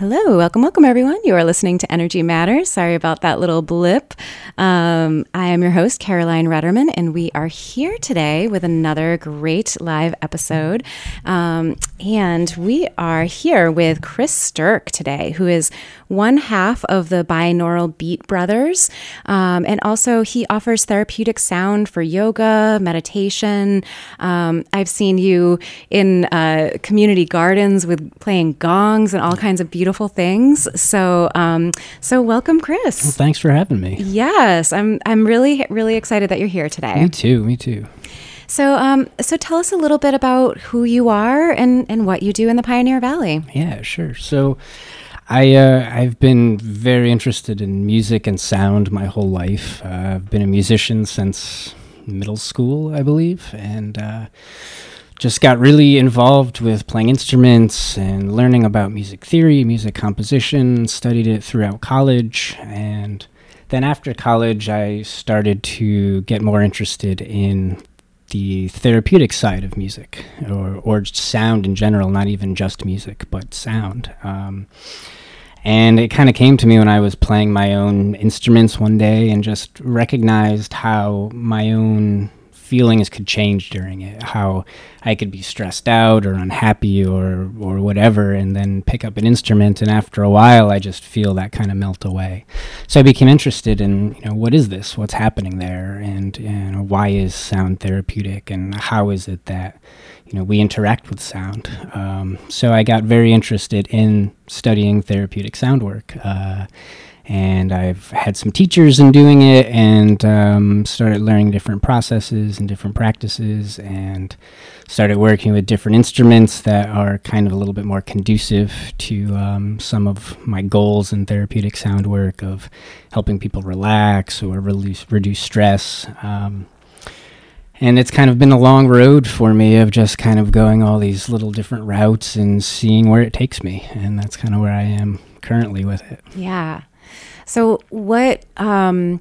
Hello, welcome, welcome, everyone. You are listening to Energy Matters. Sorry about that little blip. Um, I am your host, Caroline Rudderman, and we are here today with another great live episode. Um, and we are here with Chris Sturk today, who is one half of the binaural beat brothers. Um, and also, he offers therapeutic sound for yoga, meditation. Um, I've seen you in uh, community gardens with playing gongs and all kinds of beautiful things. So, um, so welcome, Chris. Well, thanks for having me. Yes, I'm. I'm really, really excited that you're here today. Me too. Me too. So, um, so tell us a little bit about who you are and, and what you do in the Pioneer Valley. Yeah, sure. So, I uh, I've been very interested in music and sound my whole life. Uh, I've been a musician since middle school, I believe, and uh, just got really involved with playing instruments and learning about music theory, music composition. Studied it throughout college, and then after college, I started to get more interested in the therapeutic side of music or, or sound in general, not even just music, but sound. Um, and it kind of came to me when I was playing my own instruments one day and just recognized how my own feelings could change during it, how I could be stressed out or unhappy or or whatever, and then pick up an instrument, and after a while, I just feel that kind of melt away. So I became interested in you know what is this, what's happening there, and and why is sound therapeutic, and how is it that you know we interact with sound. Um, so I got very interested in studying therapeutic sound work. Uh, and I've had some teachers in doing it and um, started learning different processes and different practices and started working with different instruments that are kind of a little bit more conducive to um, some of my goals in therapeutic sound work of helping people relax or release, reduce stress. Um, and it's kind of been a long road for me of just kind of going all these little different routes and seeing where it takes me. And that's kind of where I am currently with it. Yeah. So what? Um,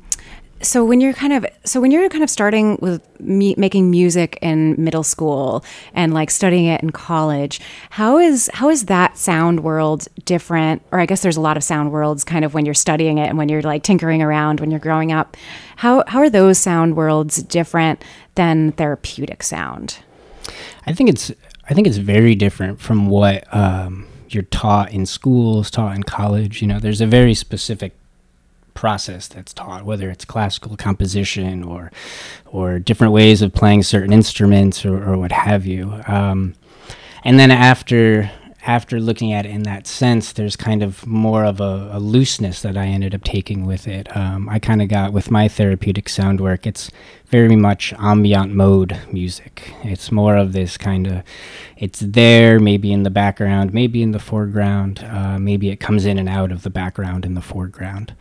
so when you're kind of so when you're kind of starting with me making music in middle school and like studying it in college, how is how is that sound world different? Or I guess there's a lot of sound worlds kind of when you're studying it and when you're like tinkering around when you're growing up. How how are those sound worlds different than therapeutic sound? I think it's I think it's very different from what um, you're taught in schools, taught in college. You know, there's a very specific process that's taught, whether it's classical composition or or different ways of playing certain instruments or, or what have you. Um, and then after after looking at it in that sense, there's kind of more of a, a looseness that I ended up taking with it. Um, I kind of got with my therapeutic sound work. It's very much ambient mode music. It's more of this kind of, it's there, maybe in the background, maybe in the foreground, uh, maybe it comes in and out of the background in the foreground.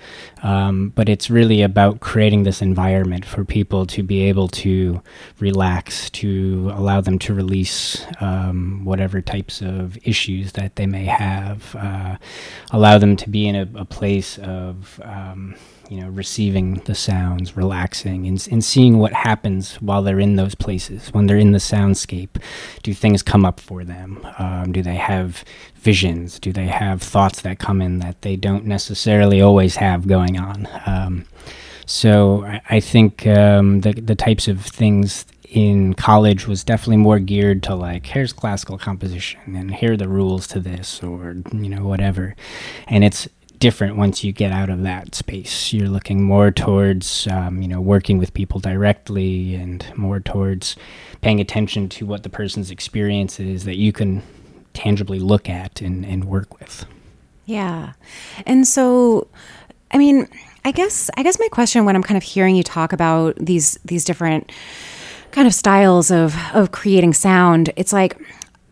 Um, but it's really about creating this environment for people to be able to relax, to allow them to release um, whatever types of issues that they may have, uh, allow them to be in a, a place of, um, you know, receiving the sounds, relaxing, and, and seeing what happens while they're in those places, when they're in the soundscape. Do things come up for them? Um, do they have visions? Do they have thoughts that come in that they don't necessarily always have going on? Um, so I, I think um, the the types of things in college was definitely more geared to like here's classical composition and here are the rules to this or you know whatever and it's different once you get out of that space. You're looking more towards, um, you know, working with people directly and more towards paying attention to what the person's experience is that you can tangibly look at and, and work with. Yeah. And so, I mean, I guess, I guess my question when I'm kind of hearing you talk about these, these different kind of styles of, of creating sound, it's like,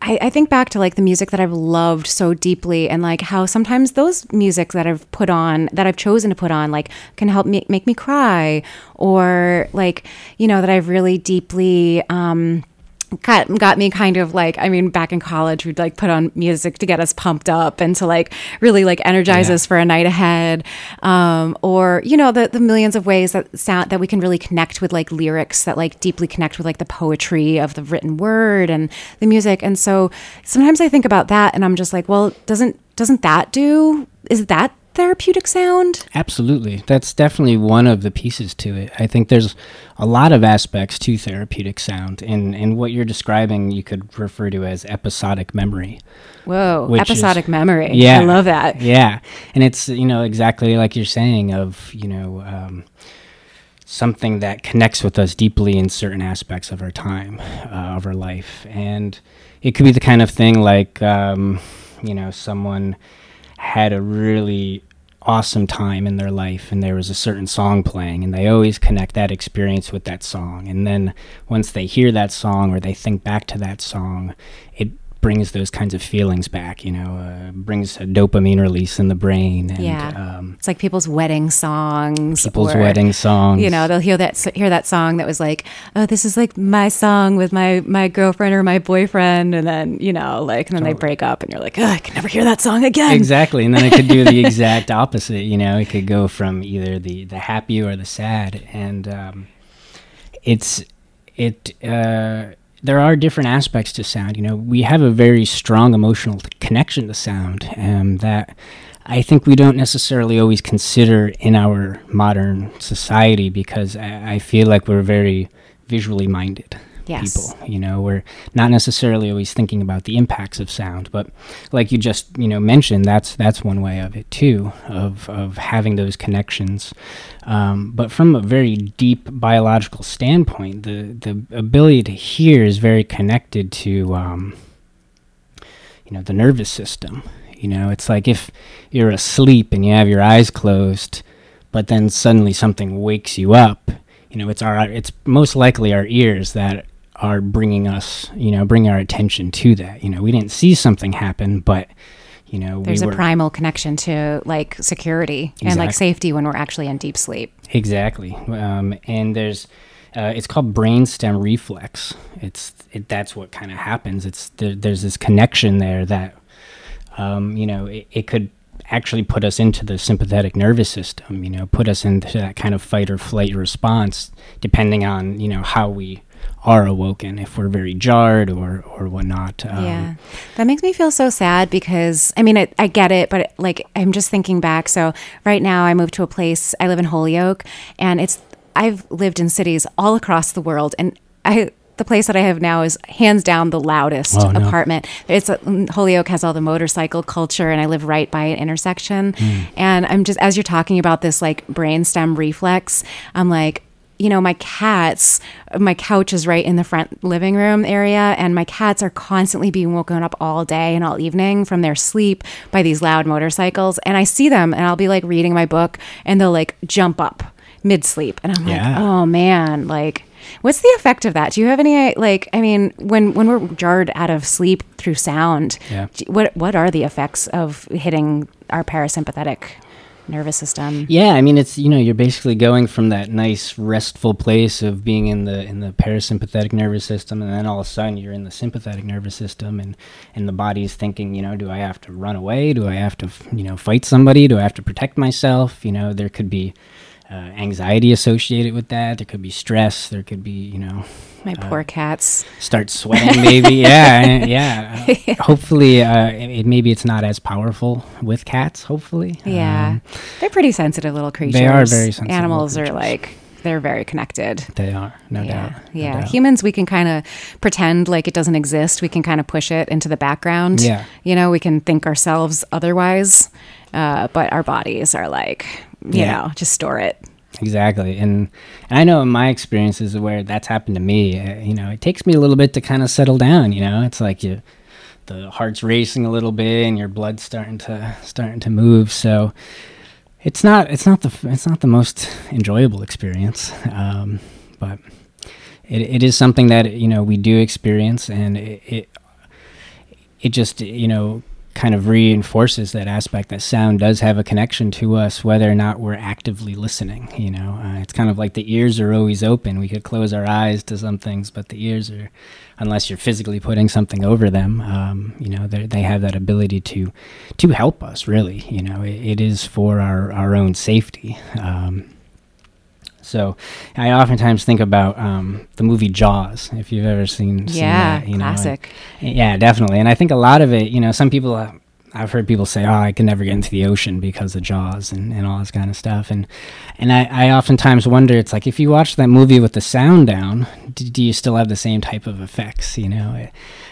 I, I think back to like the music that I've loved so deeply and like how sometimes those music that I've put on, that I've chosen to put on, like can help me make me cry or like, you know, that I've really deeply, um, got got me kind of like I mean back in college we'd like put on music to get us pumped up and to like really like energize Yeah. us for a night ahead um, or you know the the millions of ways that sound that we can really connect with like lyrics that like deeply connect with like the poetry of the written word and the music and so sometimes I think about that and I'm just like well doesn't doesn't that do is that therapeutic sound Absolutely. That's definitely one of the pieces to it. I think there's a lot of aspects to therapeutic sound, and, and what you're describing you could refer to as episodic memory. whoa Which is- episodic memory Yeah. I love that Yeah. And it's, you know, exactly like you're saying of, you know, um, something that connects with us deeply in certain aspects of our time, uh, of our life. And it could be the kind of thing like, um, you know, someone had a really awesome time in their life and there was a certain song playing and they always connect that experience with that song. And then once they hear that song or they think back to that song it brings those kinds of feelings back you know uh, brings a dopamine release in the brain and Yeah. um, It's like people's wedding songs. people's or, wedding songs You know, they'll hear that hear that song that was like, "Oh, this is like my song with my my girlfriend or my boyfriend," and then you know, like, and then they break up, and you're like, "Ugh, "I can never hear that song again." exactly and then it could do the exact opposite you know it could go from either the the happy or the sad and um, it's it uh, there are different aspects to sound. You know we have a very strong emotional connection to sound um, that I think we don't necessarily always consider in our modern society because I, I feel like we're very visually minded Yes. people you know we're not necessarily always thinking about the impacts of sound but like you just you know mentioned that's that's one way of it too of of having those connections um, but from a very deep biological standpoint the the ability to hear is very connected to um, you know the nervous system you know it's like if you're asleep and you have your eyes closed but then suddenly something wakes you up you know it's our it's most likely our ears that are bringing us you know bringing our attention to that you know we didn't see something happen but you know There's we a primal connection to like security and like safety when we're actually in deep sleep. Exactly. Um, and there's, uh, it's called brainstem reflex. It's it, that's what kind of happens. It's there, there's this connection there that, um, you know, it, it could actually put us into the sympathetic nervous system. You know, put us into that kind of fight or flight response, depending on you know how we are awoken. If we're very jarred or or whatnot. Um, yeah. That makes me feel so sad because I mean, it, I get it, but like I'm just thinking back. So right now I moved to a place, I live in Holyoke, and it's, I've lived in cities all across the world, and I, the place that I have now is hands down the loudest Oh, no. apartment. It's a, mm, Holyoke has all the motorcycle culture, and I live right by an intersection. Hmm. And I'm just as you're talking about this like brainstem reflex, I'm like, you know, my cats, my couch is right in the front living room area, and my cats are constantly being woken up all day and all evening from their sleep by these loud motorcycles. And I see them, and I'll be like reading my book, and they'll like jump up mid sleep, and I'm like, oh man, like. What's the effect of that? Do you have any like? I mean, when when we're jarred out of sleep through sound, Yeah. what what are the effects of hitting our parasympathetic nervous system? Yeah, I mean it's you know you're basically going from that nice restful place of being in the in the parasympathetic nervous system, and then all of a sudden you're in the sympathetic nervous system, and and the body's thinking, you know, do I have to run away? Do I have to you know fight somebody? Do I have to protect myself? You know, there could be uh, anxiety associated with that. There could be stress. There could be you know My poor cats. start sweating maybe yeah yeah Uh, hopefully uh, it, maybe it's not as powerful with cats hopefully Yeah, Um, they're pretty sensitive little creatures. they are very sensitive Animals are like they're very connected. they are no yeah, doubt no yeah. doubt. Humans, we can kind of pretend like it doesn't exist. We can kind of push it into the background. Yeah. you know, we can think ourselves otherwise, uh, but our bodies are like, you Yeah. know, just store it. Exactly, and and I know in my experiences where that's happened to me, uh, you know, it takes me a little bit to kind of settle down. You know, it's like you, the heart's racing a little bit, and your blood's starting to starting to move. So it's not it's not the it's not the most enjoyable experience, um, but it, it is something that you know we do experience, and it, it it just you know kind of reinforces that aspect that sound does have a connection to us whether or not we're actively listening you know? Uh, it's kind of like the ears are always open. We could close our eyes to some things but the ears are unless you're physically putting something over them um, you know they have that ability to to help us really you know? It, it is for our our own safety. Um, so I oftentimes think about um, the movie Jaws, if you've ever seen, seen yeah, that, you classic. Know, and, yeah, definitely. And I think a lot of it, you know, some people, uh, I've heard people say, "Oh, I can never get into the ocean because of Jaws and, and all this kind of stuff." And and I, I oftentimes wonder, it's like if you watch that movie with the sound down, do, do you still have the same type of effects? You know, it,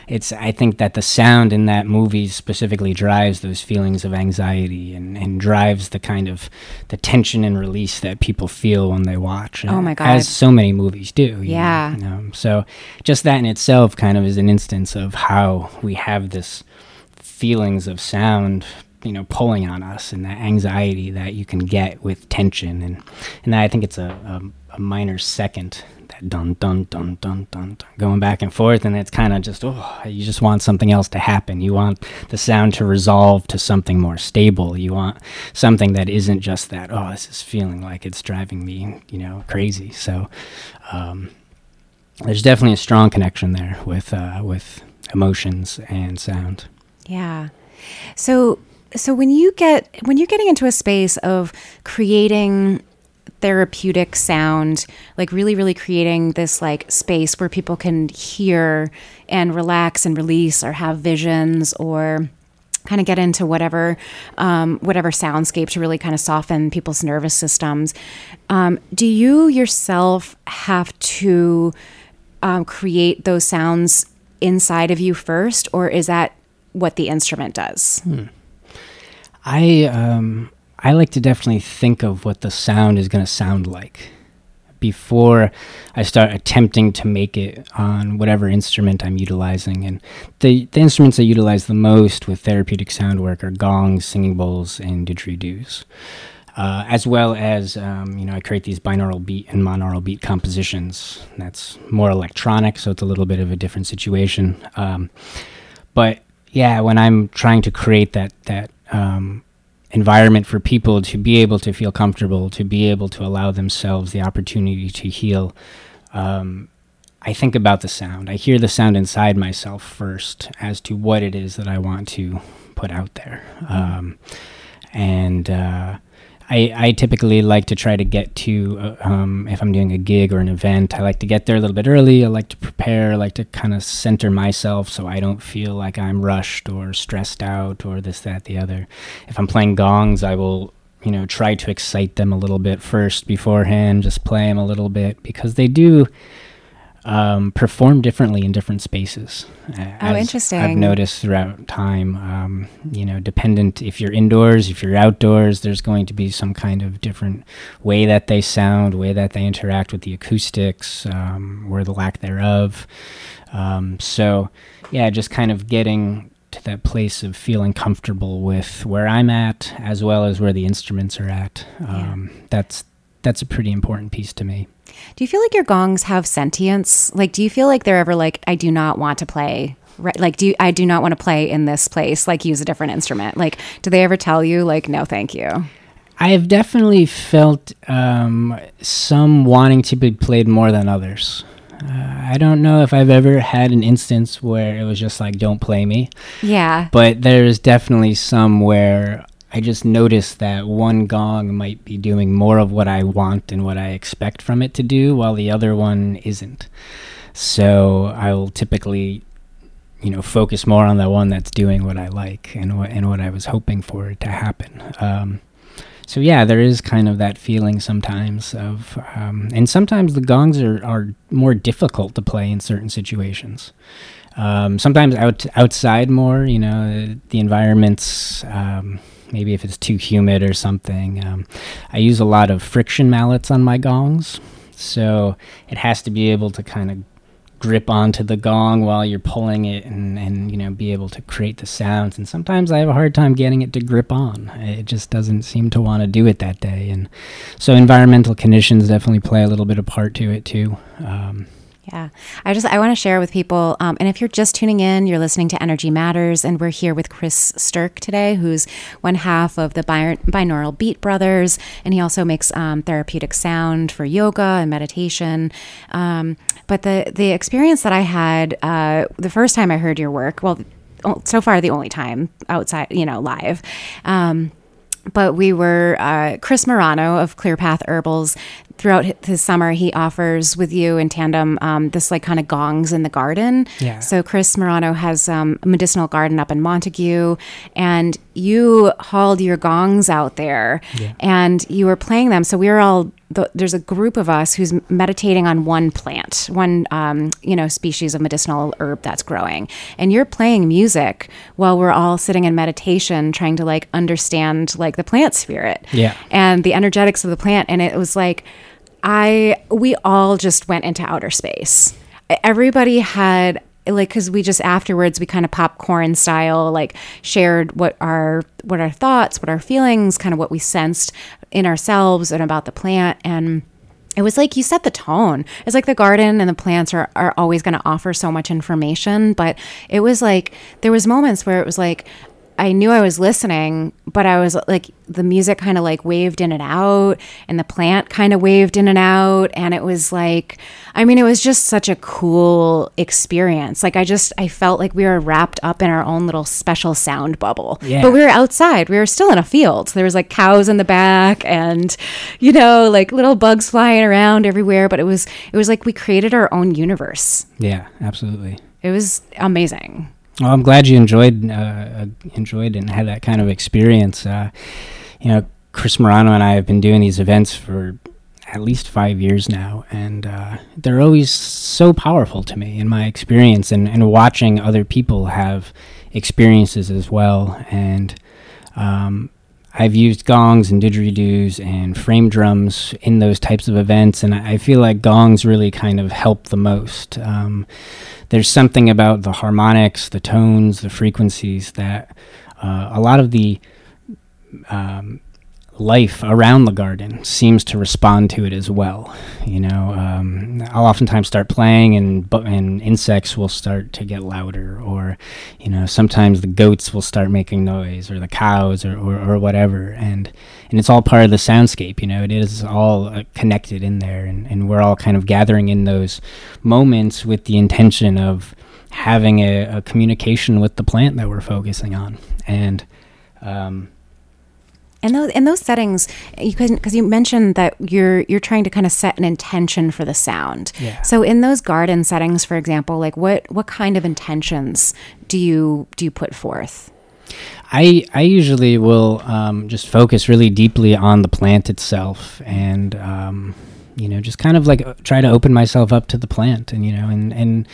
it's I think that the sound in that movie specifically drives those feelings of anxiety and, and drives the kind of the tension and release that people feel when they watch. Oh my god! As so many movies do. Yeah. Know, um, so just that in itself kind of is an instance of how we have this feelings of sound you know pulling on us and that anxiety that you can get with tension and and I think it's a, a, a minor second dun dun dun dun dun, dun going back and forth, and it's kind of just oh, you just want something else to happen. You want the sound to resolve to something more stable. You want something that isn't just that. Oh, this is feeling like it's driving me, you know, crazy. So um, there's definitely a strong connection there with uh, with emotions and sound. Yeah. So so when you get when you're getting into a space of creating therapeutic sound, like really, really creating this like space where people can hear and relax and release or have visions or kind of get into whatever um, whatever soundscape to really kind of soften people's nervous systems. Um, do you yourself have to um, create those sounds inside of you first, or is that what the instrument does? Hmm. I um, I like to definitely think of what the sound is going to sound like before I start attempting to make it on whatever instrument I'm utilizing. And the, the instruments I utilize the most with therapeutic sound work are gongs, singing bowls, and didgeridoos. Uh, as well as, um, you know, I create these binaural beat and monaural beat compositions. That's more electronic, so it's a little bit of a different situation. Um, but yeah, when I'm trying to create that that um, environment for people to be able to feel comfortable, to be able to allow themselves the opportunity to heal. Um, I think about the sound. I hear the sound inside myself first as to what it is that I want to put out there. Um, and uh, I, I typically like to try to get to, uh, um, if I'm doing a gig or an event, I like to get there a little bit early. I like to prepare. I like to kind of center myself so I don't feel like I'm rushed or stressed out or this, that, the other. If I'm playing gongs, I will, you know, try to excite them a little bit first beforehand, just play them a little bit because they do um, perform differently in different spaces. oh, interesting. I've noticed throughout time, um, you know, dependent if you're indoors, if you're outdoors, there's going to be some kind of different way that they sound, way that they interact with the acoustics, um, or the lack thereof. Um, so, yeah, just kind of getting to that place of feeling comfortable with where I'm at, as well as where the instruments are at. Yeah. Um, that's that's a pretty important piece to me. Do you feel like your gongs have sentience? Like, do you feel like they're ever like, I do not want to play? Right, like, do you, I do not want to play in this place? Like, use a different instrument. Like, do they ever tell you, like, no, thank you? I have definitely felt um, some wanting to be played more than others. Uh, I don't know if I've ever had an instance where it was just like, don't play me. Yeah. But there's definitely some where I just noticed that one gong might be doing more of what I want and what I expect from it to do, while the other one isn't. So I'll typically, you know, focus more on the one that's doing what I like and what and what I was hoping for to happen. Um, so yeah, there is kind of that feeling sometimes of, um, and sometimes the gongs are, are more difficult to play in certain situations. Um, sometimes out outside more, you know, the environments. Um, maybe if it's too humid or something. Um, I use a lot of friction mallets on my gongs, so it has to be able to kind of grip onto the gong while you're pulling it and, and you know be able to create the sounds. And sometimes i have a hard time getting it to grip on. It just doesn't seem to want to do it that day. And so environmental conditions definitely play a little bit of part to it too. Um, Yeah. I just, I want to share with people. Um, and if you're just tuning in, you're listening to Energy Matters, and we're here with Chris Sturk today, who's one half of the Binaural Beat Brothers. And he also makes um, therapeutic sound for yoga and meditation. Um, but the, the experience that I had uh, the first time I heard your work, well, so far the only time outside, you know, live. Um, but we were uh, Chris Morano of Clearpath Herbals throughout his summer, he offers with you in tandem um, this like kind of gongs in the garden. Yeah. So Chris Morano has um, a medicinal garden up in Montague, and you hauled your gongs out there, yeah. and you were playing them. So we were all the, there's a group of us who's meditating on one plant, one um, you know species of medicinal herb that's growing, and you're playing music while we're all sitting in meditation, trying to like understand like the plant spirit, yeah, and the energetics of the plant, and it was like I we all just went into outer space. Everybody had like because we just afterwards we kind of popcorn style like shared what our what our thoughts what our feelings kind of what we sensed in ourselves and about the plant and it was like you set the tone. It's like the garden and the plants are, are always going to offer so much information, but it was like there was moments where it was like I knew I was listening, but I was like the music kind of like waved in and out and the plant kind of waved in and out and it was like I mean it was just such a cool experience. Like I just I felt like we were wrapped up in our own little special sound bubble. Yeah. But we were outside. We were still in a field. There was like cows in the back and you know like little bugs flying around everywhere, but it was it was like we created our own universe. Yeah, absolutely. It was amazing. Well, I'm glad you enjoyed uh, enjoyed and had that kind of experience. Uh, you know, Chris Morano and I have been doing these events for at least five years now, and uh, they're always so powerful to me in my experience, and, and watching other people have experiences as well. And um, I've used gongs and didgeridoos and frame drums in those types of events, and I feel like gongs really kind of help the most. Um, there's something about the harmonics, the tones, the frequencies that uh, a lot of the um, life around the garden seems to respond to it as well. You know, um, I'll oftentimes start playing, and and insects will start to get louder, or you know, sometimes the goats will start making noise, or the cows, or or, or whatever, and and it's all part of the soundscape. You know, it is all uh, connected in there, and and we're all kind of gathering in those moments with the intention of having a, a communication with the plant that we're focusing on, and um, and those in those settings, you because you mentioned that you're you're trying to kind of set an intention for the sound. Yeah. So in those garden settings, for example, like what what kind of intentions do you do you put forth? I I usually will um, just focus really deeply on the plant itself and. Um, you know just kind of like uh, try to open myself up to the plant and you know and and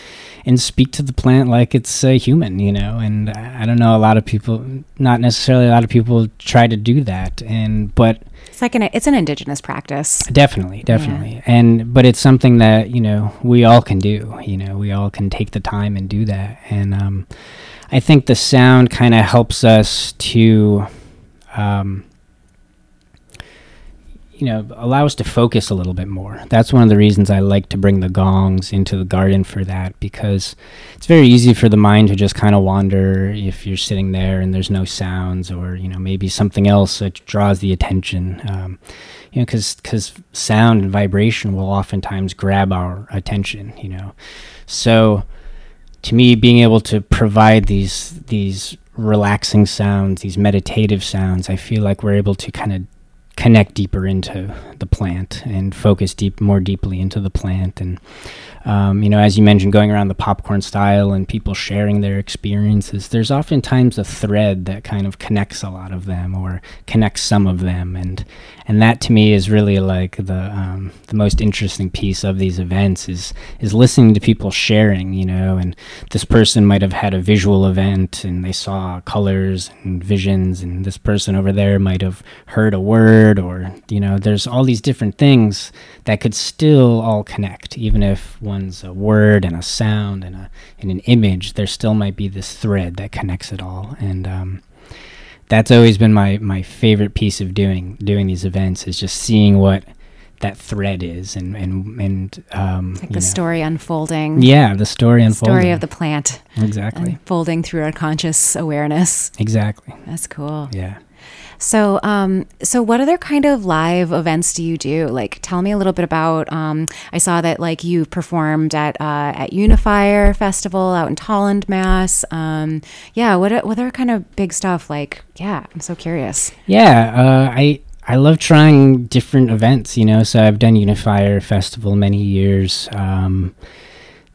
and speak to the plant like it's a human you know and i don't know a lot of people not necessarily a lot of people try to do that and but it's like an it's an indigenous practice definitely definitely yeah. and but it's something that you know we all can do you know we all can take the time and do that and um i think the sound kind of helps us to um you know, allow us to focus a little bit more. That's one of the reasons I like to bring the gongs into the garden for that because it's very easy for the mind to just kind of wander if you're sitting there and there's no sounds or, you know, maybe something else that draws the attention. Um, you know, because because sound and vibration will oftentimes grab our attention, you know. So to me, being able to provide these these relaxing sounds, these meditative sounds, I feel like we're able to kind of connect deeper into the plant and focus deep more deeply into the plant. And um, you know as you mentioned going around the popcorn style and people sharing their experiences there's oftentimes a thread that kind of connects a lot of them or connects some of them. And and that to me is really like the um, the most interesting piece of these events is is listening to people sharing you know and this person might have had a visual event and they saw colors and visions and this person over there might have heard a word or you know there's all these different things that could still all connect. Even if one's a word and a sound and a and an image there still might be this thread that connects it all. And um, that's always been my my favorite piece of doing doing these events is just seeing what that thread is and and and um, Like the know. story unfolding. Yeah, the story unfolding. Story of the plant exactly, unfolding through our conscious awareness. exactly. That's cool. Yeah. So, um, so what other kind of live events do you do? Like, tell me a little bit about. Um, I saw that like you performed at uh, at Unifier Festival out in Tolland, Mass. Um, yeah, what what other kind of big stuff? Like, yeah, I'm so curious. Yeah, uh, I I love trying different events. You know, so I've done Unifier Festival many years. Um,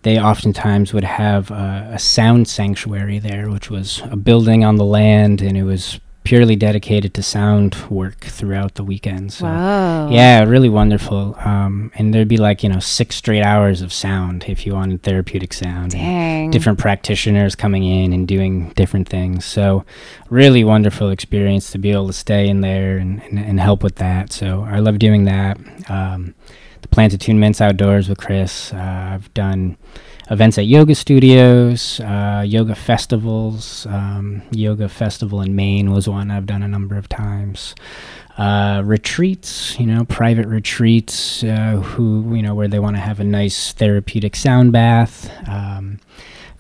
they oftentimes would have a, a sound sanctuary there, which was a building on the land, and it was purely dedicated to sound work throughout the weekend. So. Whoa. Yeah, really wonderful. Um, and there'd be like, you know, six straight hours of sound if you wanted therapeutic sound. Dang. Different practitioners coming in and doing different things. So, really wonderful experience to be able to stay in there and, and, and help with that. So, I love doing that. Um, the plant attunements outdoors with Chris. Uh, I've done events at yoga studios, uh, yoga festivals. Um, yoga festival in Maine was one I've done a number of times. Uh, retreats, you know, private retreats, uh, who you know where they want to have a nice therapeutic sound bath. Um,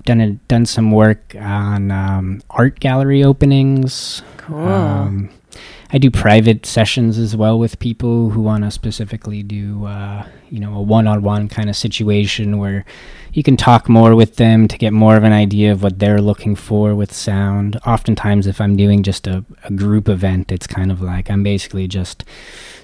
done a, done some work on um, art gallery openings. Cool. Um, I do private sessions as well with people who want to specifically do, uh, you know, a one-on-one kind of situation where you can talk more with them to get more of an idea of what they're looking for with sound. Oftentimes, if I'm doing just a, a group event, it's kind of like I'm basically just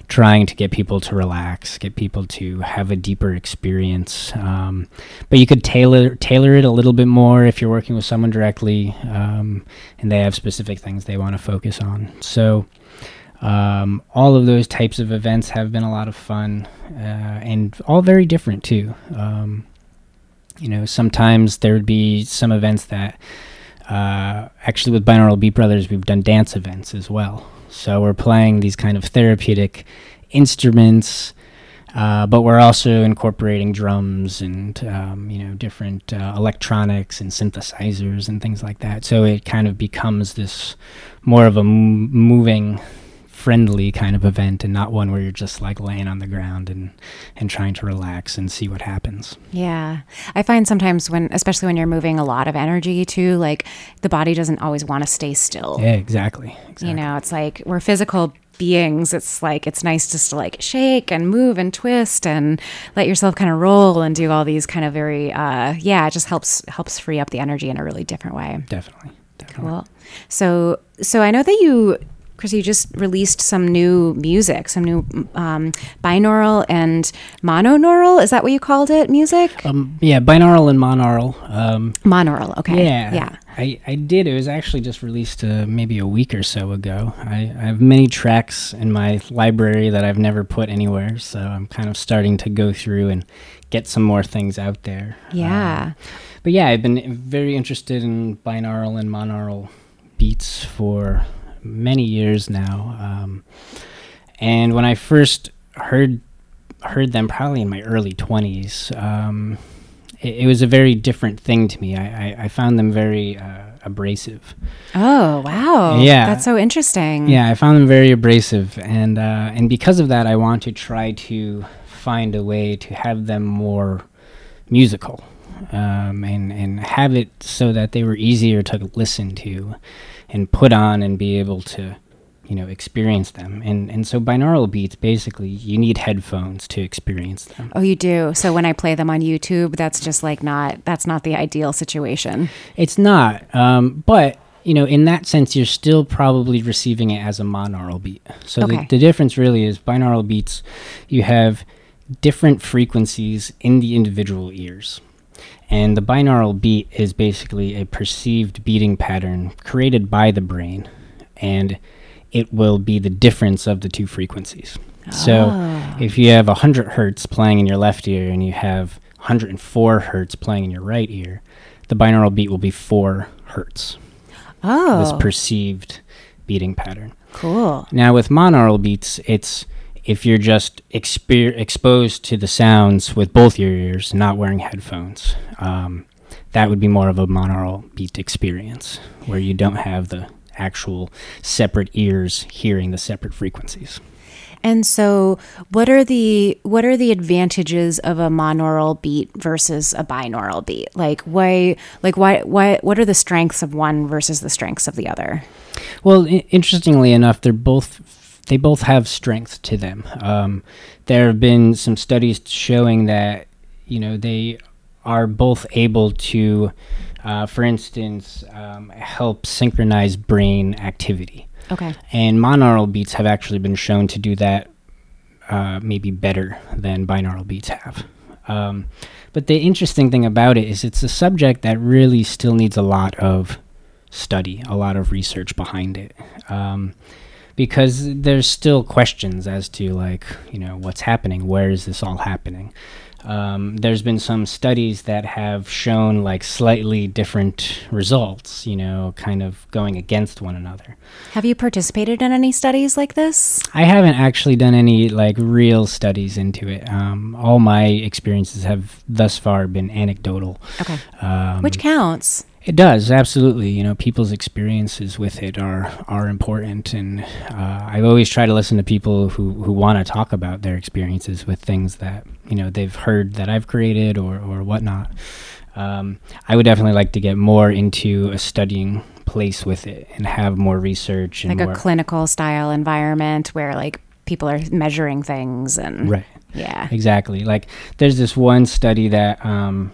trying to get people to relax, get people to have a deeper experience. Um, but you could tailor tailor it a little bit more if you're working with someone directly, um, and they have specific things they want to focus on. So. Um, all of those types of events have been a lot of fun uh, and all very different too. Um, you know, sometimes there would be some events that uh, actually with Binaural Beat Brothers, we've done dance events as well. So we're playing these kind of therapeutic instruments, uh, but we're also incorporating drums and um, you know different uh, electronics and synthesizers and things like that. So it kind of becomes this more of a m- moving friendly kind of event and not one where you're just like laying on the ground and and trying to relax and see what happens. Yeah. I find sometimes when, especially when you're moving a lot of energy too, like the body doesn't always want to stay still. Yeah, exactly. exactly. You know, it's like we're physical beings. It's like it's nice just to like shake and move and twist and let yourself kind of roll and do all these kind of very uh yeah, it just helps helps free up the energy in a really different way. Definitely. Definitely. Cool. So so I know that you Chris, you just released some new music, some new um, binaural and mononaural. Is that what you called it? Music? Um, yeah, binaural and monaural. Um, monaural. Okay. yeah, Yeah. I, I did. It was actually just released uh, maybe a week or so ago. I, I have many tracks in my library that I've never put anywhere, so I'm kind of starting to go through and get some more things out there. Yeah. Um, but yeah, I've been very interested in binaural and monaural beats for many years now. Um, and when I first heard heard them, probably in my early twenties, um, it, it was a very different thing to me. I, I, I found them very uh, abrasive. Oh wow. Yeah. That's so interesting. Yeah, I found them very abrasive, and uh, and because of that, I want to try to find a way to have them more musical, um, and and have it so that they were easier to listen to, and put on, and be able to, you know, experience them. And and so binaural beats, basically, you need headphones to experience them. Oh, you do. So when I play them on YouTube, that's just like not that's not the ideal situation. It's not, um, but you know, in that sense, you're still probably receiving it as a monaural beat. So Okay. the, the difference really is binaural beats. You have different frequencies in the individual ears, and the binaural beat is basically a perceived beating pattern created by the brain, and it will be the difference of the two frequencies. So Oh. if you have 100 hertz playing in your left ear and you have 104 hertz playing in your right ear, the binaural beat will be 4 hertz, Oh. this perceived beating pattern. cool. Now, with monaural beats, it's if you're just exper- exposed to the sounds with both your ears, not wearing headphones, um, that would be more of a monaural beat experience where you don't have the actual separate ears hearing the separate frequencies. And so, what are the what are the advantages of a monaural beat versus a binaural beat? Like why like why why what are the strengths of one versus the strengths of the other? Well, I- interestingly enough, they're both they both have strength to them. Um, there have been some studies showing that you know they are both able to, uh, for instance, um, help synchronize brain activity. Okay. And monaural beats have actually been shown to do that uh, maybe better than binaural beats have. Um, but the interesting thing about it is it's a subject that really still needs a lot of study, a lot of research behind it. Um, because there's still questions as to, like, you know, what's happening? Where is this all happening? Um, there's been some studies that have shown like slightly different results, you know, kind of going against one another. Have you participated in any studies like this? I haven't actually done any like real studies into it. Um, all my experiences have thus far been anecdotal. Okay. Um, Which counts. It does absolutely. You know, people's experiences with it are are important, and uh, I always try to listen to people who who want to talk about their experiences with things that you know they've heard that I've created or or whatnot. Um, I would definitely like to get more into a studying place with it and have more research and Like a clinical style environment where like people are measuring things and right. yeah. Exactly. Like there's this one study that um,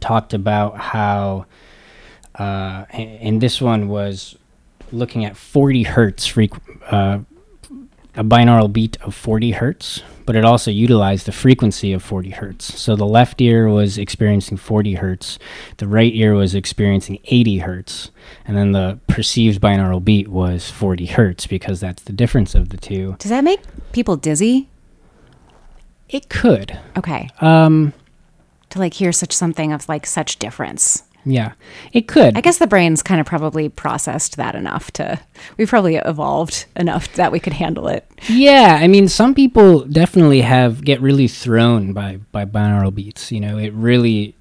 talked about how, uh, and this one was looking at 40 hertz freq- uh, a binaural beat of 40 hertz, but it also utilized the frequency of 40 hertz. So the left ear was experiencing 40 hertz, the right ear was experiencing 80 hertz, and then the perceived binaural beat was 40 hertz because that's the difference of the two. Does that make people dizzy? It could. Okay. Um, To like hear such something of like such difference. Yeah, it could. I guess the brain's kind of probably processed that enough to we've probably evolved enough that we could handle it. yeah, I mean, some people definitely have get really thrown by by binaural beats. You know, it really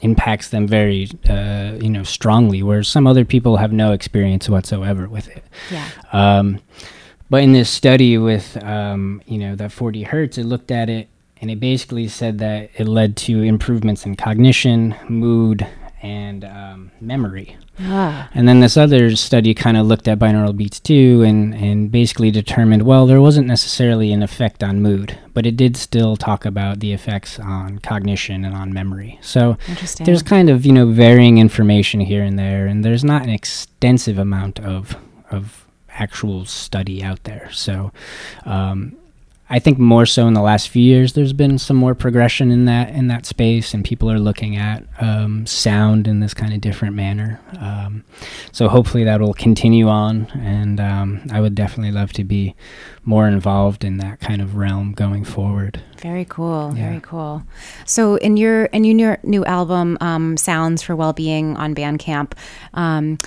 impacts them very, uh, you know, strongly. Whereas some other people have no experience whatsoever with it. Yeah. Um, but in this study with, um, you know, that 40 hertz, it looked at it and it basically said that it led to improvements in cognition, mood, and um, memory. Ah. And then this other study kind of looked at binaural beats too and, and basically determined, well, there wasn't necessarily an effect on mood, but it did still talk about the effects on cognition and on memory. So there's kind of, you know, varying information here and there, and there's not an extensive amount of, of actual study out there. So um, I think more so in the last few years, there's been some more progression in that in that space, and people are looking at um, sound in this kind of different manner. Um, so hopefully that will continue on, and um, I would definitely love to be more involved in that kind of realm going forward. Very cool. Yeah. Very cool. So in your in your new album, um, Sounds for Wellbeing on Bandcamp, um,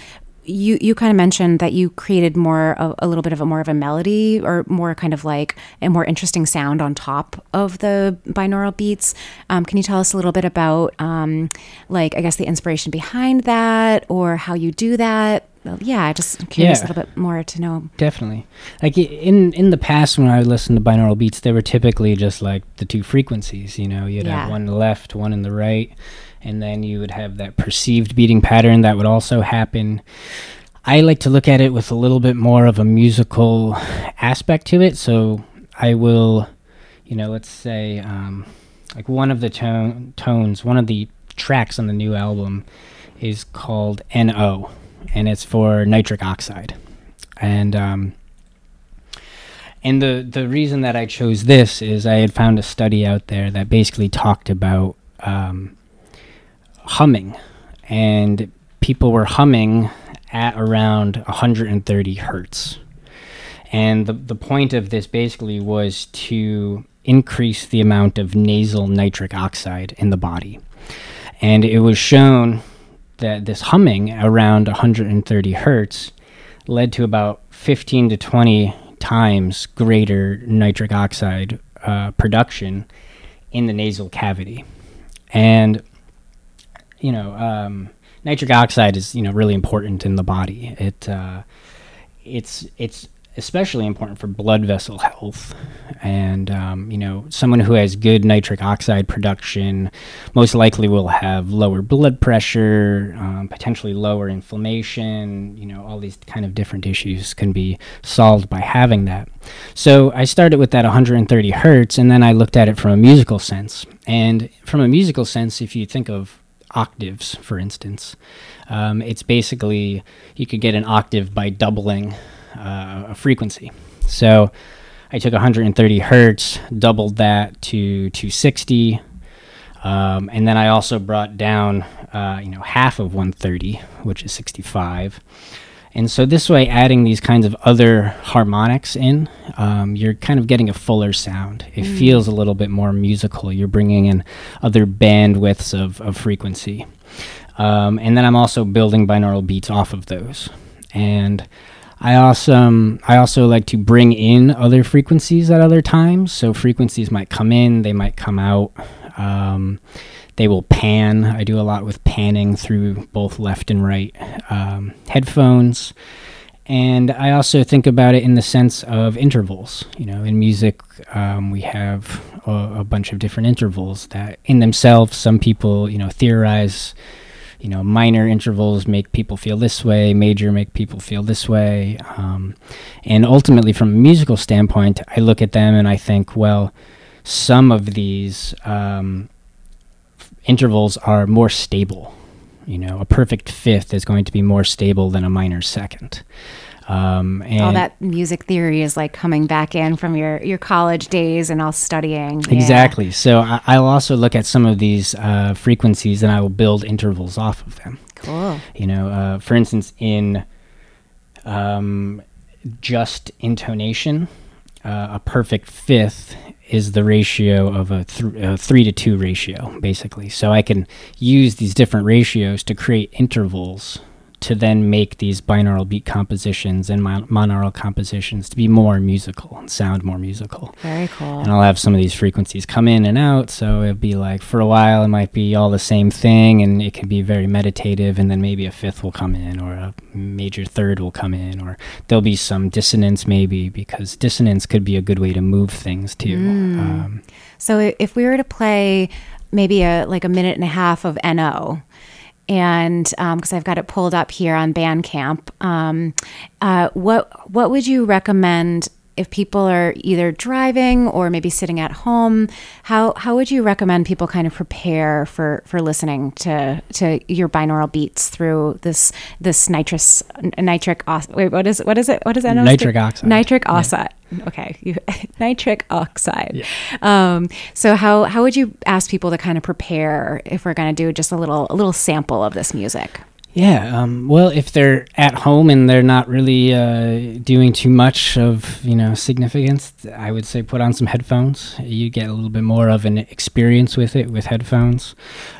you you kind of mentioned that you created more a, a little bit of a more of a melody or more kind of like a more interesting sound on top of the binaural beats. Um, can you tell us a little bit about um, like I guess the inspiration behind that or how you do that? Well, yeah, just curious Yeah. a little bit more to know. Definitely. Like in in the past, when I would listen to binaural beats, they were typically just like the two frequencies. You know, you'd Yeah. have one in the left, one in the right, and then you would have that perceived beating pattern that would also happen. I like to look at it with a little bit more of a musical aspect to it. So I will, you know, let's say um, like one of the tone tones, one of the tracks on the new album is called NO, and it's for nitric oxide. And um, and the the reason that I chose this is I had found a study out there that basically talked about um, humming, and people were humming at around 130 hertz. And the the point of this basically was to increase the amount of nasal nitric oxide in the body. And it was shown that this humming around 130 hertz led to about 15 to 20 times greater nitric oxide uh, production in the nasal cavity. And, you know, um, nitric oxide is, you know, really important in the body. It, uh, it's, it's especially important for blood vessel health. And, um, you know, someone who has good nitric oxide production most likely will have lower blood pressure, um, potentially lower inflammation. You know, all these kind of different issues can be solved by having that. So I started with that 130 hertz, and then I looked at it from a musical sense. And from a musical sense, if you think of octaves, for instance, um, it's basically you could get an octave by doubling uh, a frequency. So I took 130 hertz, doubled that to 260, um, and then I also brought down, uh, you know, half of 130, which is 65. And so this way, adding these kinds of other harmonics in, um, you're kind of getting a fuller sound. It mm. feels a little bit more musical. You're bringing in other bandwidths of, of frequency. Um, and then I'm also building binaural beats off of those. And I also um, I also like to bring in other frequencies at other times. So frequencies might come in, they might come out. Um, they will pan. I do a lot with panning through both left and right um, headphones. And I also think about it in the sense of intervals. You know, in music, um, we have a, a bunch of different intervals that, in themselves, some people, you know, theorize you know, minor intervals make people feel this way, major make people feel this way. Um, and ultimately, from a musical standpoint, I look at them and I think, well, some of these um, intervals are more stable. You know, a perfect fifth is going to be more stable than a minor second. Um, and all that music theory is like coming back in from your, your college days and all studying. Exactly. Yeah. So I, will also look at some of these uh, frequencies and I will build intervals off of them. Cool. You know, uh, for instance, in um, just intonation, uh, a perfect fifth is the ratio of a, th- a, three to two ratio, basically. So I can use these different ratios to create intervals to then make these binaural beat compositions and mon- monaural compositions to be more musical and sound more musical. Very cool. And I'll have some of these frequencies come in and out. So it'll be like for a while, it might be all the same thing and it can be very meditative. And then maybe a fifth will come in or a major third will come in or there'll be some dissonance maybe because dissonance could be a good way to move things too. Mm. Um, so if we were to play maybe a like a minute and a half of NO, and because um, I've got it pulled up here on Bandcamp, um, uh, what what would you recommend if people are either driving or maybe sitting at home? How how would you recommend people kind of prepare for for listening to to your binaural beats through this this nitrous nitric wait what is what is it what is that nitric oxide nitric oxide okay, you, nitric oxide. Yeah. Um, so how how would you ask people to kind of prepare if we're going to do just a little a little sample of this music? Yeah, um, well, if they're at home and they're not really uh, doing too much of you know significance, I would say put on some headphones. You get a little bit more of an experience with it with headphones.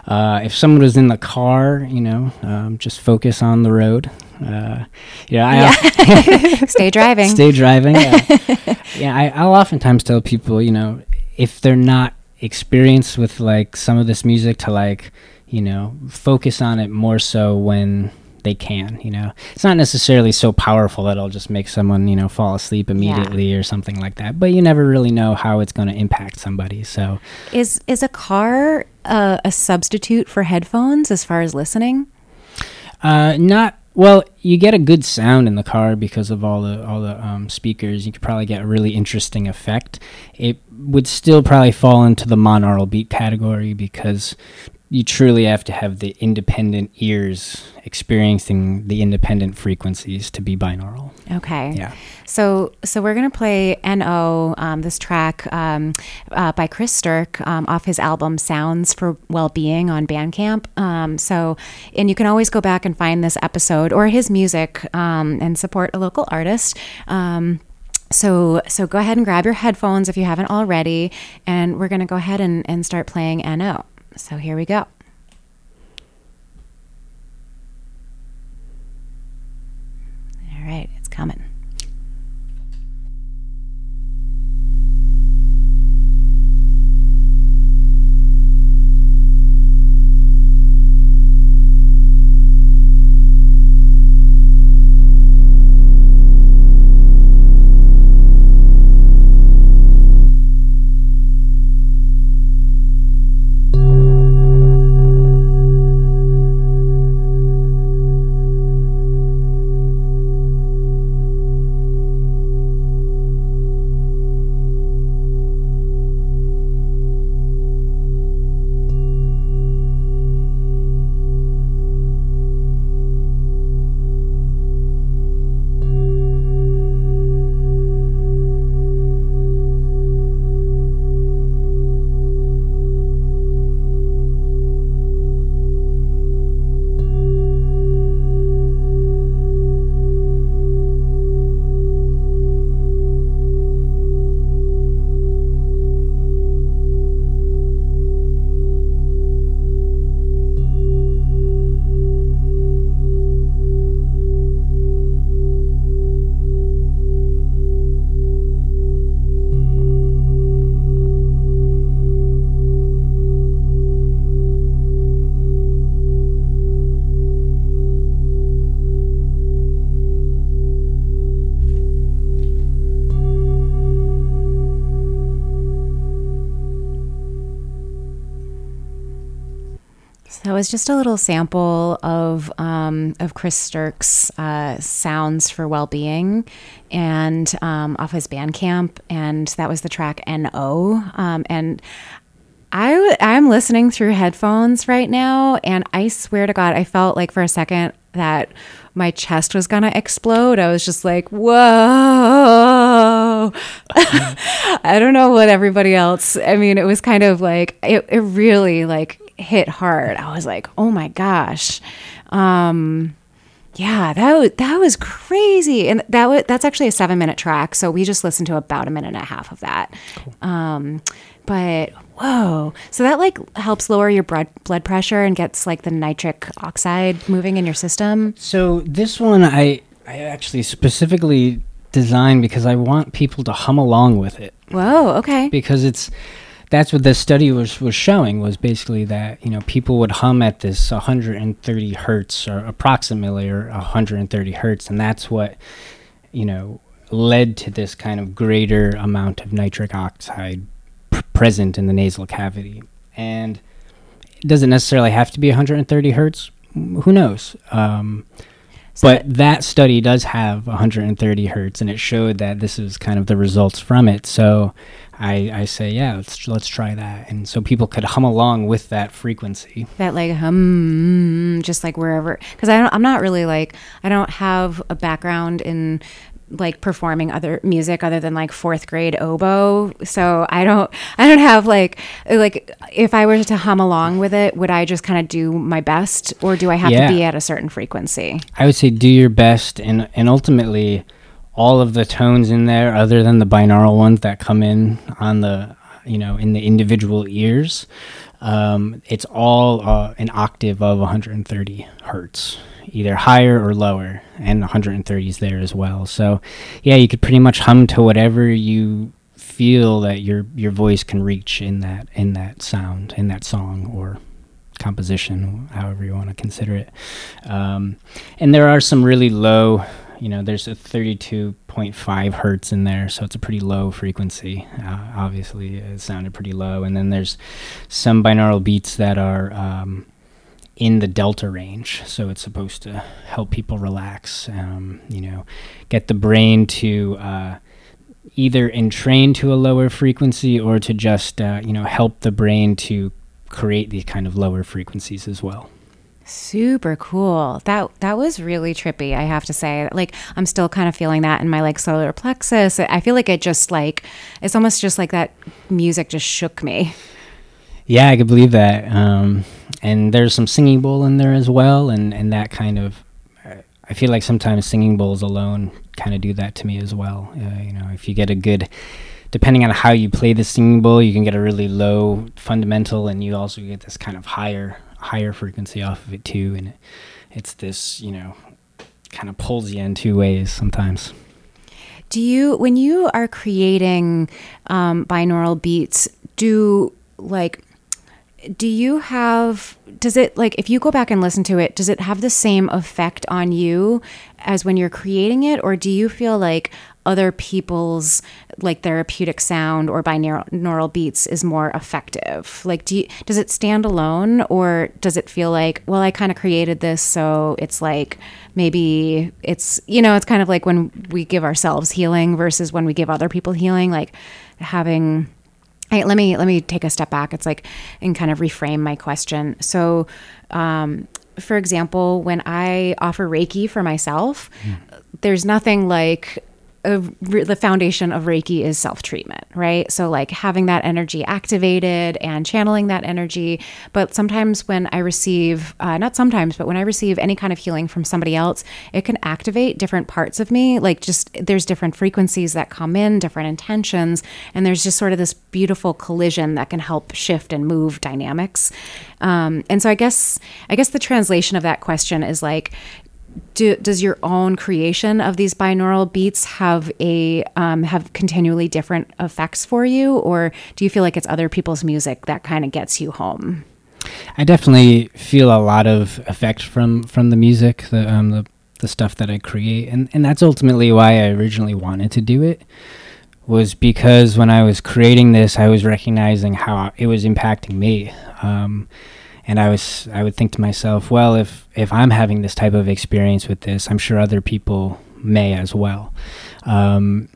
Uh, if someone was in the car, you know, um, just focus on the road. Uh, yeah, yeah. stay driving. Stay driving. Yeah, yeah I, I'll oftentimes tell people, you know, if they're not experienced with like some of this music, to like you know, focus on it more so when they can, you know. It's not necessarily so powerful that it'll just make someone, you know, fall asleep immediately yeah. or something like that. But you never really know how it's going to impact somebody. So Is is a car uh, a substitute for headphones as far as listening? Uh not well, you get a good sound in the car because of all the all the um, speakers. You could probably get a really interesting effect. It would still probably fall into the monaural beat category because you truly have to have the independent ears experiencing the independent frequencies to be binaural. Okay. Yeah. So so we're gonna play "No" um, this track um, uh, by Chris Sturk um, off his album "Sounds for Wellbeing" on Bandcamp. Um, so and you can always go back and find this episode or his music um, and support a local artist. Um, so so go ahead and grab your headphones if you haven't already, and we're gonna go ahead and, and start playing "No." So here we go. All right, it's coming. Was just a little sample of um, of Chris Sturk's uh, "Sounds for Wellbeing," and um, off his Bandcamp, and that was the track "No." Um, and I I'm listening through headphones right now, and I swear to God, I felt like for a second that my chest was gonna explode. I was just like, whoa. I don't know what everybody else. I mean, it was kind of like it, it really like hit hard. I was like, oh my gosh. Um yeah, that was, that was crazy, and that was that's actually a seven minute track. So we just listened to about a minute and a half of that. Cool. Um, but whoa, so that like helps lower your blood blood pressure and gets like the nitric oxide moving in your system. So this one, I I actually specifically designed because I want people to hum along with it. Whoa, okay. Because it's that's what the study was was showing was basically that you know people would hum at this 130 hertz or approximately or 130 hertz, and that's what you know led to this kind of greater amount of nitric oxide pr- present in the nasal cavity. And it doesn't necessarily have to be 130 hertz. Who knows? Um, so but that study does have 130 hertz, and it showed that this is kind of the results from it. So I, I say, yeah, let's let's try that, and so people could hum along with that frequency. That like hum, mm, just like wherever, because I don't, I'm not really like I don't have a background in like performing other music other than like fourth grade oboe so i don't i don't have like like if i were to hum along with it would i just kind of do my best or do i have yeah. to be at a certain frequency i would say do your best and and ultimately all of the tones in there other than the binaural ones that come in on the you know in the individual ears um, it's all uh, an octave of 130 hertz either higher or lower and 130 is there as well. So yeah you could pretty much hum to whatever you feel that your your voice can reach in that in that sound in that song or composition however you want to consider it. Um, and there are some really low you know, there's a 32.5 hertz in there, so it's a pretty low frequency. Uh, obviously, it sounded pretty low. And then there's some binaural beats that are um, in the delta range, so it's supposed to help people relax. Um, you know, get the brain to uh, either entrain to a lower frequency or to just uh, you know help the brain to create these kind of lower frequencies as well. Super cool. That that was really trippy, I have to say. Like I'm still kind of feeling that in my like solar plexus. I feel like it just like it's almost just like that music just shook me. Yeah, I could believe that. Um, and there's some singing bowl in there as well, and and that kind of. I feel like sometimes singing bowls alone kind of do that to me as well. Uh, you know, if you get a good, depending on how you play the singing bowl, you can get a really low fundamental, and you also get this kind of higher higher frequency off of it too, and it, it's this you know kind of pulls you in two ways sometimes. Do you when you are creating um, binaural beats? Do like do you have does it like if you go back and listen to it does it have the same effect on you as when you're creating it or do you feel like other people's like therapeutic sound or binaural beats is more effective like do you, does it stand alone or does it feel like well i kind of created this so it's like maybe it's you know it's kind of like when we give ourselves healing versus when we give other people healing like having Hey, let me let me take a step back. It's like and kind of reframe my question. So, um, for example, when I offer Reiki for myself, mm. there's nothing like the foundation of Reiki is self treatment, right? So, like having that energy activated and channeling that energy. But sometimes when I receive, uh, not sometimes, but when I receive any kind of healing from somebody else, it can activate different parts of me. Like, just there's different frequencies that come in, different intentions, and there's just sort of this beautiful collision that can help shift and move dynamics. Um, and so, I guess, I guess the translation of that question is like, do, does your own creation of these binaural beats have a um, have continually different effects for you, or do you feel like it's other people's music that kind of gets you home? I definitely feel a lot of effect from from the music, the um, the, the stuff that I create, and and that's ultimately why I originally wanted to do it. Was because when I was creating this, I was recognizing how it was impacting me. Um, and I was I would think to myself, well, if if I'm having this type of experience with this, I'm sure other people may as well. Um,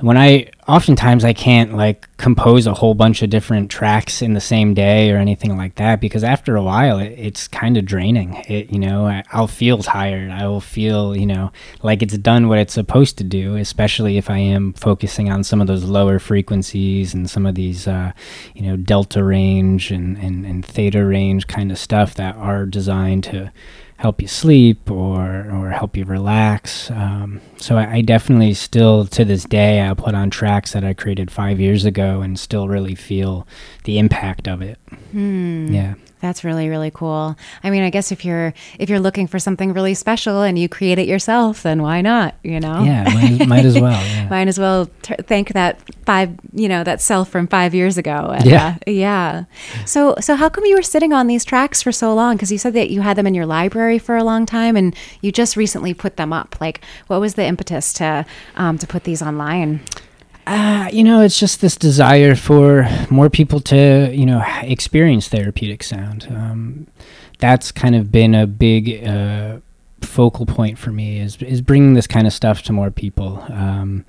when I oftentimes I can't like compose a whole bunch of different tracks in the same day or anything like that because after a while it, it's kind of draining. It you know I, I'll feel tired. I will feel you know like it's done what it's supposed to do. Especially if I am focusing on some of those lower frequencies and some of these uh, you know delta range and, and and theta range kind of stuff that are designed to help you sleep or or help you relax. Um, so I, I, definitely still to this day I'll put on tracks that I created five years ago and still really feel the impact of it. Hmm. Yeah. That's really really cool. I mean, I guess if you're if you're looking for something really special and you create it yourself, then why not? You know? Yeah, might, might as well. Yeah. might as well t- thank that five, you know, that self from five years ago. And, yeah, uh, yeah. So so how come you were sitting on these tracks for so long? Because you said that you had them in your library for a long time, and you just recently put them up. Like, what was the impetus to um, to put these online? Uh, you know, it's just this desire for more people to, you know, experience therapeutic sound. Um, that's kind of been a big uh, focal point for me is is bringing this kind of stuff to more people. Um,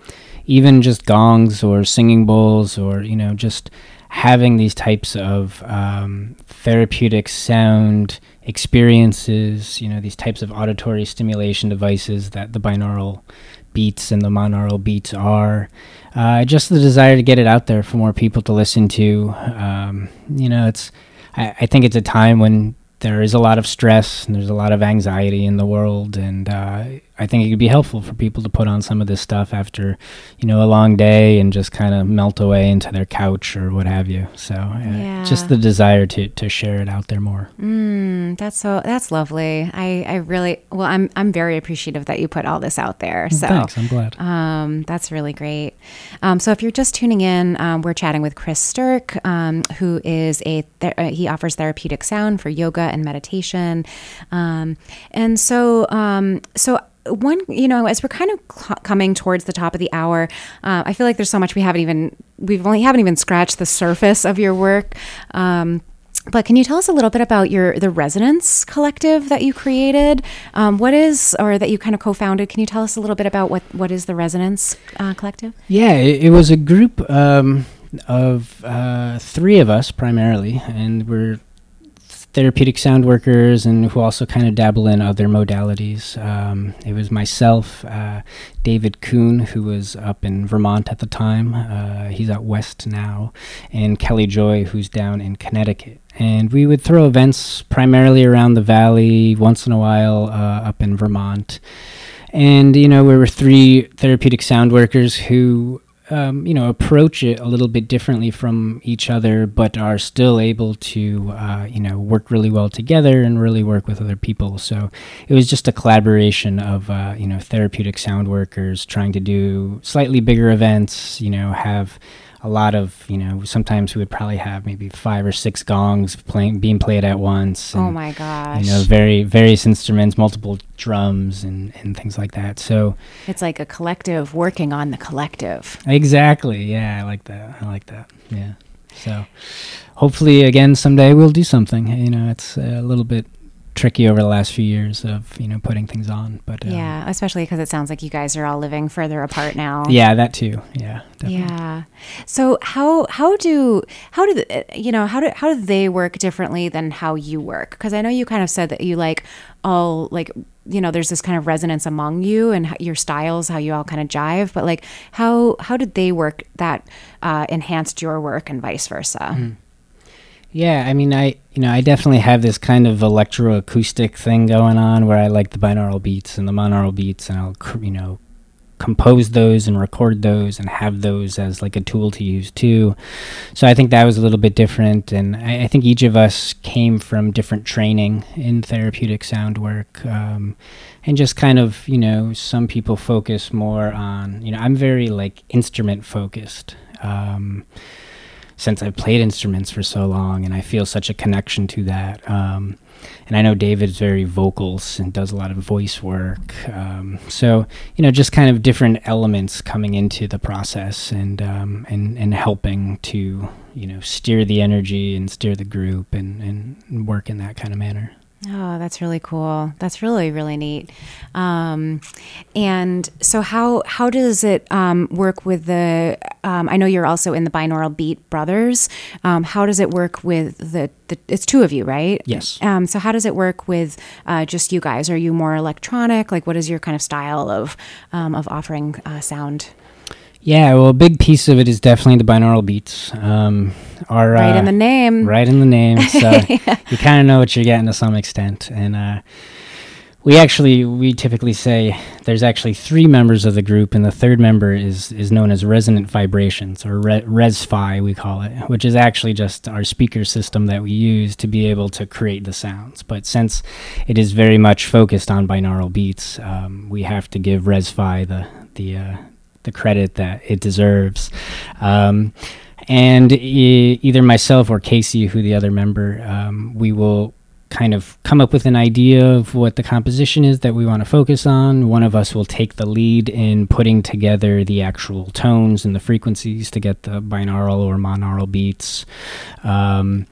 even just gongs or singing bowls or you know just having these types of um, therapeutic sound experiences. You know, these types of auditory stimulation devices that the binaural beats and the monaural beats are. Uh, just the desire to get it out there for more people to listen to. Um, you know, it's I, I, think it's a time when there is a lot of stress and there's a lot of anxiety in the world, and uh, I think it could be helpful for people to put on some of this stuff after, you know, a long day and just kind of melt away into their couch or what have you. So uh, yeah. just the desire to, to share it out there more. Mm, that's so that's lovely. I, I really well I'm I'm very appreciative that you put all this out there. So thanks, I'm glad. Um, that's really great. Um, so if you're just tuning in, um, we're chatting with Chris Sturk, um, who is a uh, he offers therapeutic sound for yoga and meditation, um, and so um, so one, you know, as we're kind of cl- coming towards the top of the hour, uh, I feel like there's so much we haven't even we've only haven't even scratched the surface of your work. Um, but can you tell us a little bit about your the Resonance Collective that you created? Um, what is, or that you kind of co-founded? Can you tell us a little bit about what what is the Resonance uh, Collective? Yeah, it, it was a group um, of uh, three of us primarily, and we're therapeutic sound workers and who also kind of dabble in other modalities. Um, it was myself, uh, David Kuhn, who was up in Vermont at the time. Uh, he's out west now, and Kelly Joy, who's down in Connecticut. And we would throw events primarily around the valley, once in a while uh, up in Vermont. And, you know, we were three therapeutic sound workers who um, you know approach it a little bit differently from each other, but are still able to uh, you know work really well together and really work with other people. So it was just a collaboration of uh, you know therapeutic sound workers trying to do slightly bigger events. You know have a lot of you know sometimes we would probably have maybe five or six gongs playing being played at once oh and, oh my gosh you know very various instruments multiple drums and and things like that. So it's like a collective working on the collective. Exactly. Yeah i like that. I like that. Yeah. So hopefully again someday we'll do something. You know it's a little bit tricky over the last few years of you know putting things on but um, yeah especially because it sounds like you guys are all living further apart now. Yeah that too. Yeah definitely. yeah. So how how do how do the, you know how do how do they work differently than how you work? Because i know you kind of said that you like all like you know there's this kind of resonance among you and your styles how you all kind of jive but like how how did they work that uh, enhanced your work and vice versa? Mm. Yeah, I mean, I you know I definitely have this kind of electroacoustic thing going on where I like the binaural beats and the monaural beats, and I'll you know compose those and record those and have those as like a tool to use too. So I think that was a little bit different, and I, I think each of us came from different training in therapeutic sound work, um, and just kind of you know some people focus more on you know I'm very like instrument focused. Um, since I've played instruments for so long, and I feel such a connection to that. Um, and I know David's very vocals and does a lot of voice work. Um, so you know, just kind of different elements coming into the process and um, and and helping to you know steer the energy and steer the group and and work in that kind of manner. Oh, that's really cool. That's really really neat. Um, and so, how how does it um, work with the? Um, I know you're also in the binaural beat brothers. Um, how does it work with the, the? It's two of you, right? Yes. Um, so, how does it work with uh, just you guys? Are you more electronic? Like, what is your kind of style of um, of offering uh, sound? Yeah, well, a big piece of it is definitely the binaural beats. Um, our, Right uh, in the name. Right in the name. So you kind of know what you're getting to some extent. And uh, we actually, we typically say there's actually three members of the group, and the third member is, is known as resonant vibrations, or re- ResFi, we call it, which is actually just our speaker system that we use to be able to create the sounds. But since it is very much focused on binaural beats, um, we have to give ResFi the, the, uh, the credit that it deserves. Um, and e- either myself or Casey, who the other member, um, we will kind of come up with an idea of what the composition is that we want to focus on. One of us will take the lead in putting together the actual tones and the frequencies to get the binaural or monaural beats. Um,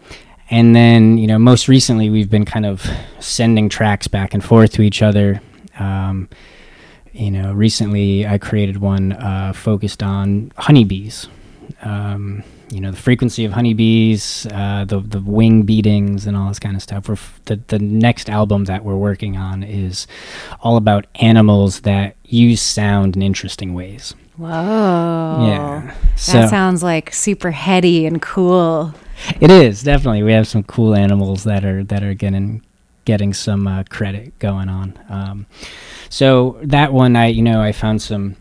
and then, you know, most recently we've been kind of sending tracks back and forth to each other. Um, you know, recently I created one uh, focused on honeybees. Um, you know, the frequency of honeybees, uh, the the wing beatings, and all this kind of stuff. We're f- the the next album that we're working on is all about animals that use sound in interesting ways. Whoa. yeah, That sounds like super heady and cool. It is definitely. We have some cool animals that are that are getting getting some uh, credit going on. Um, so that one, I you know, I found some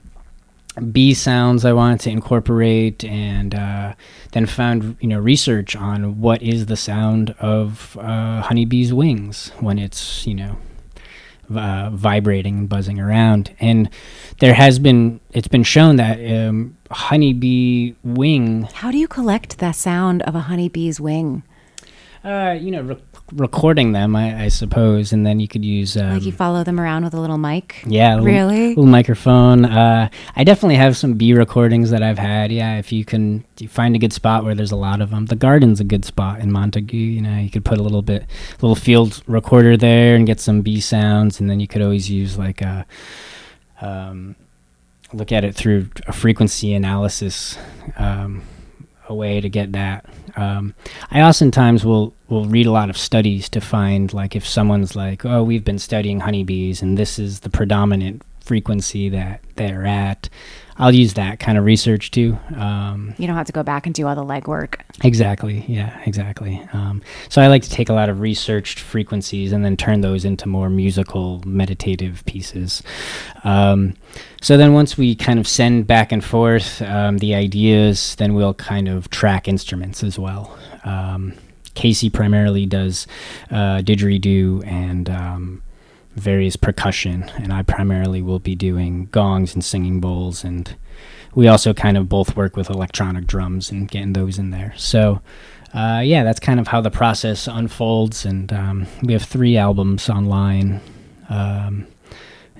bee sounds I wanted to incorporate, and uh, then found you know research on what is the sound of uh, honeybee's wings when it's you know uh, vibrating and buzzing around. And there has been it's been shown that um, honeybee wing How do you collect the sound of a honeybee's wing? Uh, you know, re- recording them, I, I suppose, and then you could use. Um, Like you follow them around with a little mic? yeah, a little, Really? little microphone. Uh, I definitely have some bee recordings that I've had. Yeah, if you can you find a good spot where there's a lot of them. The garden's a good spot in Montague. You know, you could put a little bit, little field recorder there and get some bee sounds, and then you could always use like a. Um, look at it through a frequency analysis um, a way to get that. Um, I oftentimes will will read a lot of studies to find like if someone's like, oh, we've been studying honeybees and this is the predominant frequency that they're at. I'll use that kind of research too. Um, You don't have to go back and do all the legwork. Exactly. Yeah, exactly. Um, so I like to take a lot of researched frequencies and then turn those into more musical, meditative pieces. Um, so then once we kind of send back and forth um, the ideas, then we'll kind of track instruments as well. Um, Casey primarily does uh, didgeridoo and um, various percussion, and I primarily will be doing gongs and singing bowls and we also kind of both work with electronic drums and getting those in there. So, uh, yeah, that's kind of how the process unfolds. And um, we have three albums online, um,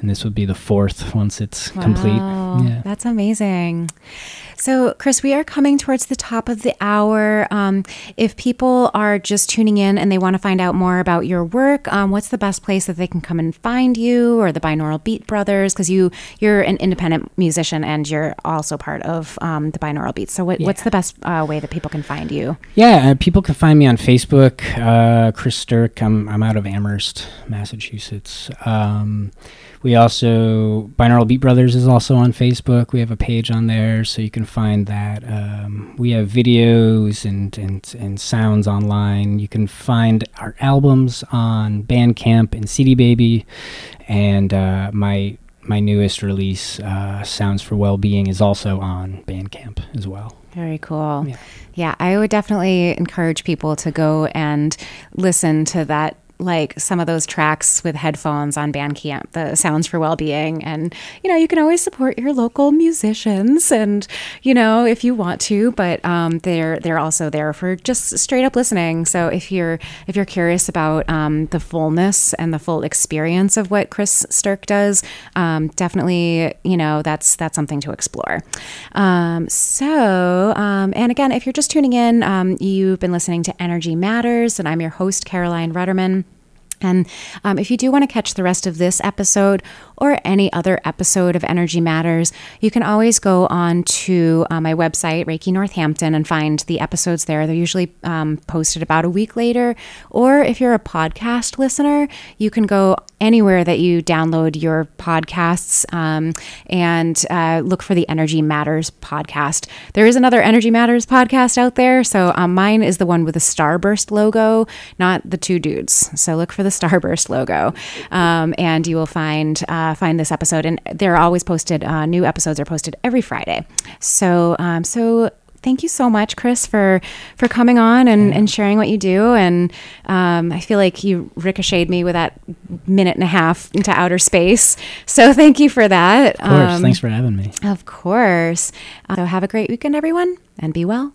and this would be the fourth once it's complete. Wow, Yeah. That's amazing. So, Chris, we are coming towards the top of the hour. Um, if people are just tuning in and they want to find out more about your work, um, what's the best place that they can come and find you or the Binaural Beat Brothers? Because you you're an independent musician and you're also part of um, the Binaural Beats. So, what, what's the best uh, way that people can find you? Yeah, uh, people can find me on Facebook. Uh, Chris Sturk. I'm I'm out of Amherst, Massachusetts. Um, we also Binaural Beat Brothers is also on Facebook. We have a page on there, so you can find that. Um, we have videos and, and and sounds online. You can find our albums on Bandcamp and CD Baby, and uh, my my newest release, uh, Sounds for Wellbeing, is also on Bandcamp as well. Very cool. Yeah. Yeah, I would definitely encourage people to go and listen to that like some of those tracks with headphones on Bandcamp, the Sounds for Wellbeing. And, you know, you can always support your local musicians and, you know, if you want to, but um, they're they're also there for just straight up listening. So if you're if you're curious about um, the fullness and the full experience of what Chris Sturk does, um, definitely, you know, that's that's something to explore. Um, so, um, and again, if you're just tuning in, um, you've been listening to Energy Matters, and I'm your host, Caroline Rudderman. And um, if you do want to catch the rest of this episode or any other episode of Energy Matters, you can always go on to uh, my website, Reiki Northampton, and find the episodes there. They're usually um, posted about a week later. Or if you're a podcast listener, you can go anywhere that you download your podcasts um, and uh, look for the Energy Matters podcast. There is another Energy Matters podcast out there. So um, mine is the one with the Starburst logo, not the two dudes. So look for the Starburst logo, um, and you will find uh, find this episode. And they're always posted. Uh, new episodes are posted every Friday. So um, so thank you so much, Chris, for for coming on and, and sharing what you do. And um, I feel like you ricocheted me with that minute and a half into outer space. So thank you for that. Of course. Um, Thanks for having me. Of course. Uh, so have a great weekend, everyone, and be well.